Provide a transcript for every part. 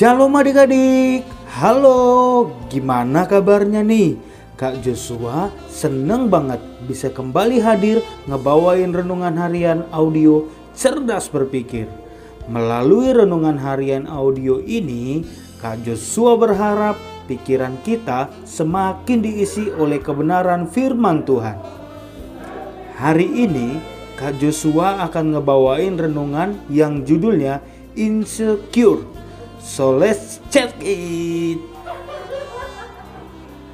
Shalom adik-adik, halo, gimana kabarnya nih? Kak Joshua seneng banget bisa kembali hadir ngebawain renungan harian audio cerdas berpikir. Melalui renungan harian audio ini, Kak Joshua berharap pikiran kita semakin diisi oleh kebenaran firman Tuhan. Hari ini, Kak Joshua akan ngebawain renungan yang judulnya Insecure So let's check it.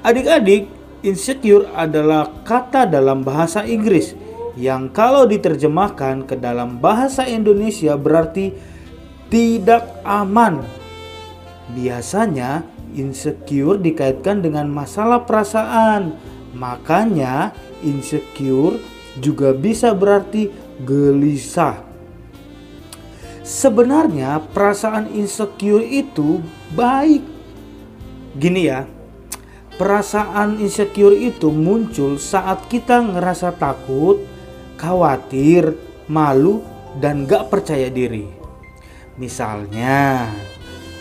Adik-adik, insecure adalah kata dalam bahasa Inggris yang kalau diterjemahkan ke dalam bahasa Indonesia berarti tidak aman. Biasanya insecure dikaitkan dengan masalah perasaan. Makanya insecure juga bisa berarti gelisah Sebenarnya perasaan insecure itu baik. Gini ya, perasaan insecure itu muncul saat kita ngerasa takut, khawatir, malu, dan gak percaya diri. Misalnya,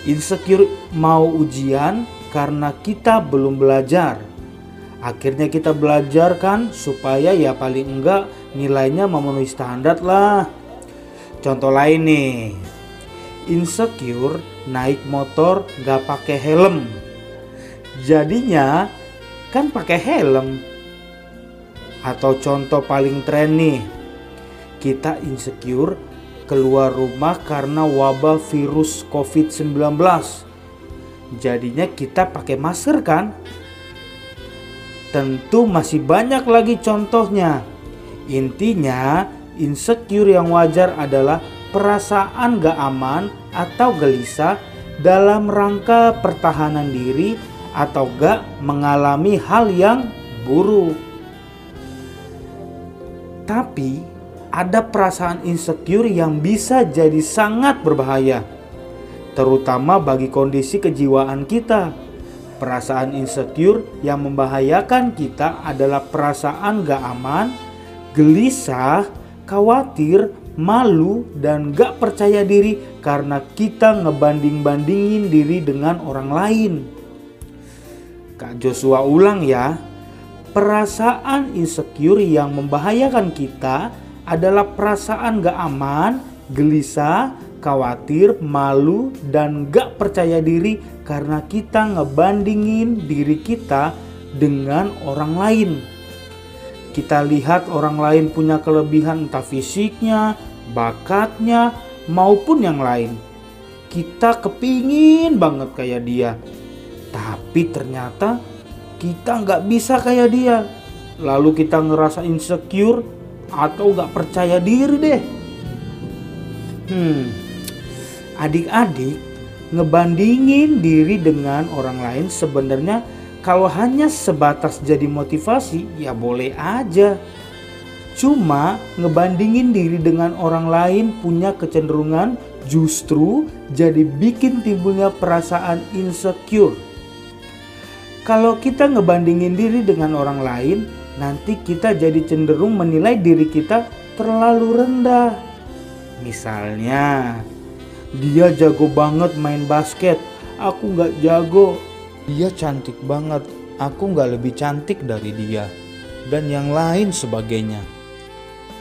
insecure mau ujian karena kita belum belajar. Akhirnya kita belajar kan supaya ya paling enggak nilainya memenuhi standar lah Contoh lain nih, insecure naik motor gak pakai helm. Jadinya kan pakai helm. Atau contoh paling tren nih, kita insecure keluar rumah karena wabah virus COVID-19. Jadinya kita pakai masker kan? Tentu masih banyak lagi contohnya. Intinya Insecure yang wajar adalah perasaan gak aman atau gelisah dalam rangka pertahanan diri atau gak mengalami hal yang buruk. Tapi ada perasaan insecure yang bisa jadi sangat berbahaya, terutama bagi kondisi kejiwaan kita. Perasaan insecure yang membahayakan kita adalah perasaan gak aman, gelisah, khawatir, malu, dan gak percaya diri karena kita ngebanding-bandingin diri dengan orang lain. Kak Joshua ulang ya, perasaan insecure yang membahayakan kita adalah perasaan gak aman, gelisah, khawatir, malu, dan gak percaya diri karena kita ngebandingin diri kita dengan orang lain. Kita lihat orang lain punya kelebihan entah fisiknya, bakatnya, maupun yang lain. Kita kepingin banget kayak dia. Tapi ternyata kita nggak bisa kayak dia. Lalu kita ngerasa insecure atau nggak percaya diri deh. Hmm, adik-adik ngebandingin diri dengan orang lain sebenarnya kalau hanya sebatas jadi motivasi, ya boleh aja. Cuma ngebandingin diri dengan orang lain punya kecenderungan justru jadi bikin timbulnya perasaan insecure. Kalau kita ngebandingin diri dengan orang lain, nanti kita jadi cenderung menilai diri kita terlalu rendah. Misalnya, dia jago banget main basket, aku nggak jago. Dia cantik banget, aku nggak lebih cantik dari dia. Dan yang lain sebagainya.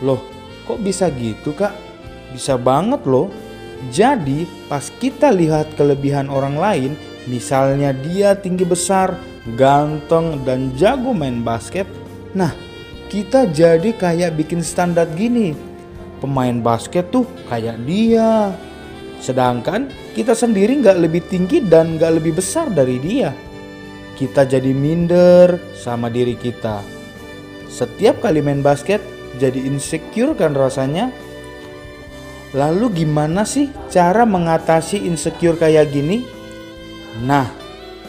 Loh, kok bisa gitu kak? Bisa banget loh. Jadi pas kita lihat kelebihan orang lain, misalnya dia tinggi besar, ganteng, dan jago main basket. Nah, kita jadi kayak bikin standar gini. Pemain basket tuh kayak dia, Sedangkan kita sendiri nggak lebih tinggi dan nggak lebih besar dari dia. Kita jadi minder sama diri kita. Setiap kali main basket jadi insecure kan rasanya. Lalu gimana sih cara mengatasi insecure kayak gini? Nah,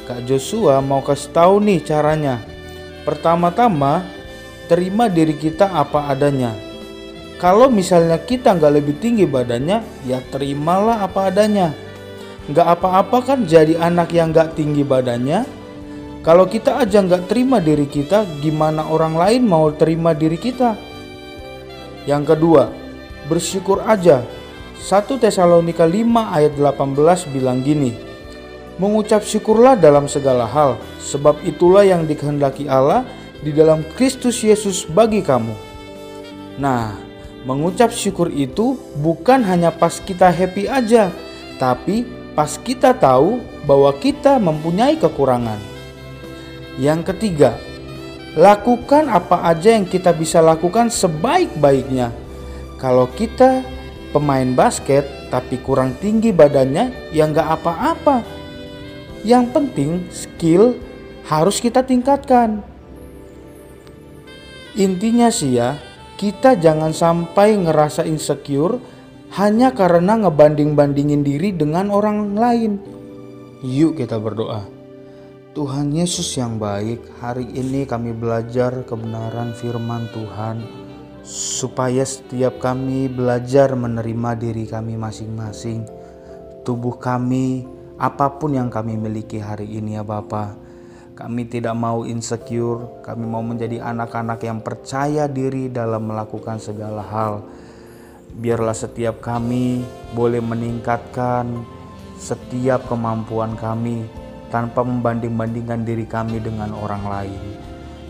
Kak Joshua mau kasih tahu nih caranya. Pertama-tama, terima diri kita apa adanya kalau misalnya kita nggak lebih tinggi badannya, ya terimalah apa adanya. Nggak apa-apa kan jadi anak yang nggak tinggi badannya. Kalau kita aja nggak terima diri kita, gimana orang lain mau terima diri kita? Yang kedua, bersyukur aja. 1 Tesalonika 5 ayat 18 bilang gini. Mengucap syukurlah dalam segala hal, sebab itulah yang dikehendaki Allah di dalam Kristus Yesus bagi kamu. Nah, mengucap syukur itu bukan hanya pas kita happy aja, tapi pas kita tahu bahwa kita mempunyai kekurangan. Yang ketiga, lakukan apa aja yang kita bisa lakukan sebaik-baiknya. Kalau kita pemain basket tapi kurang tinggi badannya, ya nggak apa-apa yang penting skill harus kita tingkatkan. Intinya sih ya, kita jangan sampai ngerasa insecure hanya karena ngebanding-bandingin diri dengan orang lain. Yuk kita berdoa. Tuhan Yesus yang baik, hari ini kami belajar kebenaran firman Tuhan supaya setiap kami belajar menerima diri kami masing-masing. Tubuh kami apa pun yang kami miliki hari ini ya Bapa. Kami tidak mau insecure, kami mau menjadi anak-anak yang percaya diri dalam melakukan segala hal. Biarlah setiap kami boleh meningkatkan setiap kemampuan kami tanpa membanding-bandingkan diri kami dengan orang lain.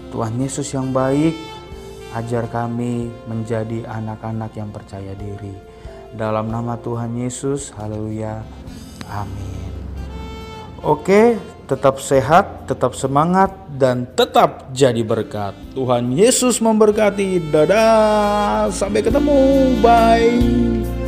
Tuhan Yesus yang baik, ajar kami menjadi anak-anak yang percaya diri. Dalam nama Tuhan Yesus, haleluya. Amin. Oke, tetap sehat, tetap semangat, dan tetap jadi berkat. Tuhan Yesus memberkati. Dadah, sampai ketemu. Bye.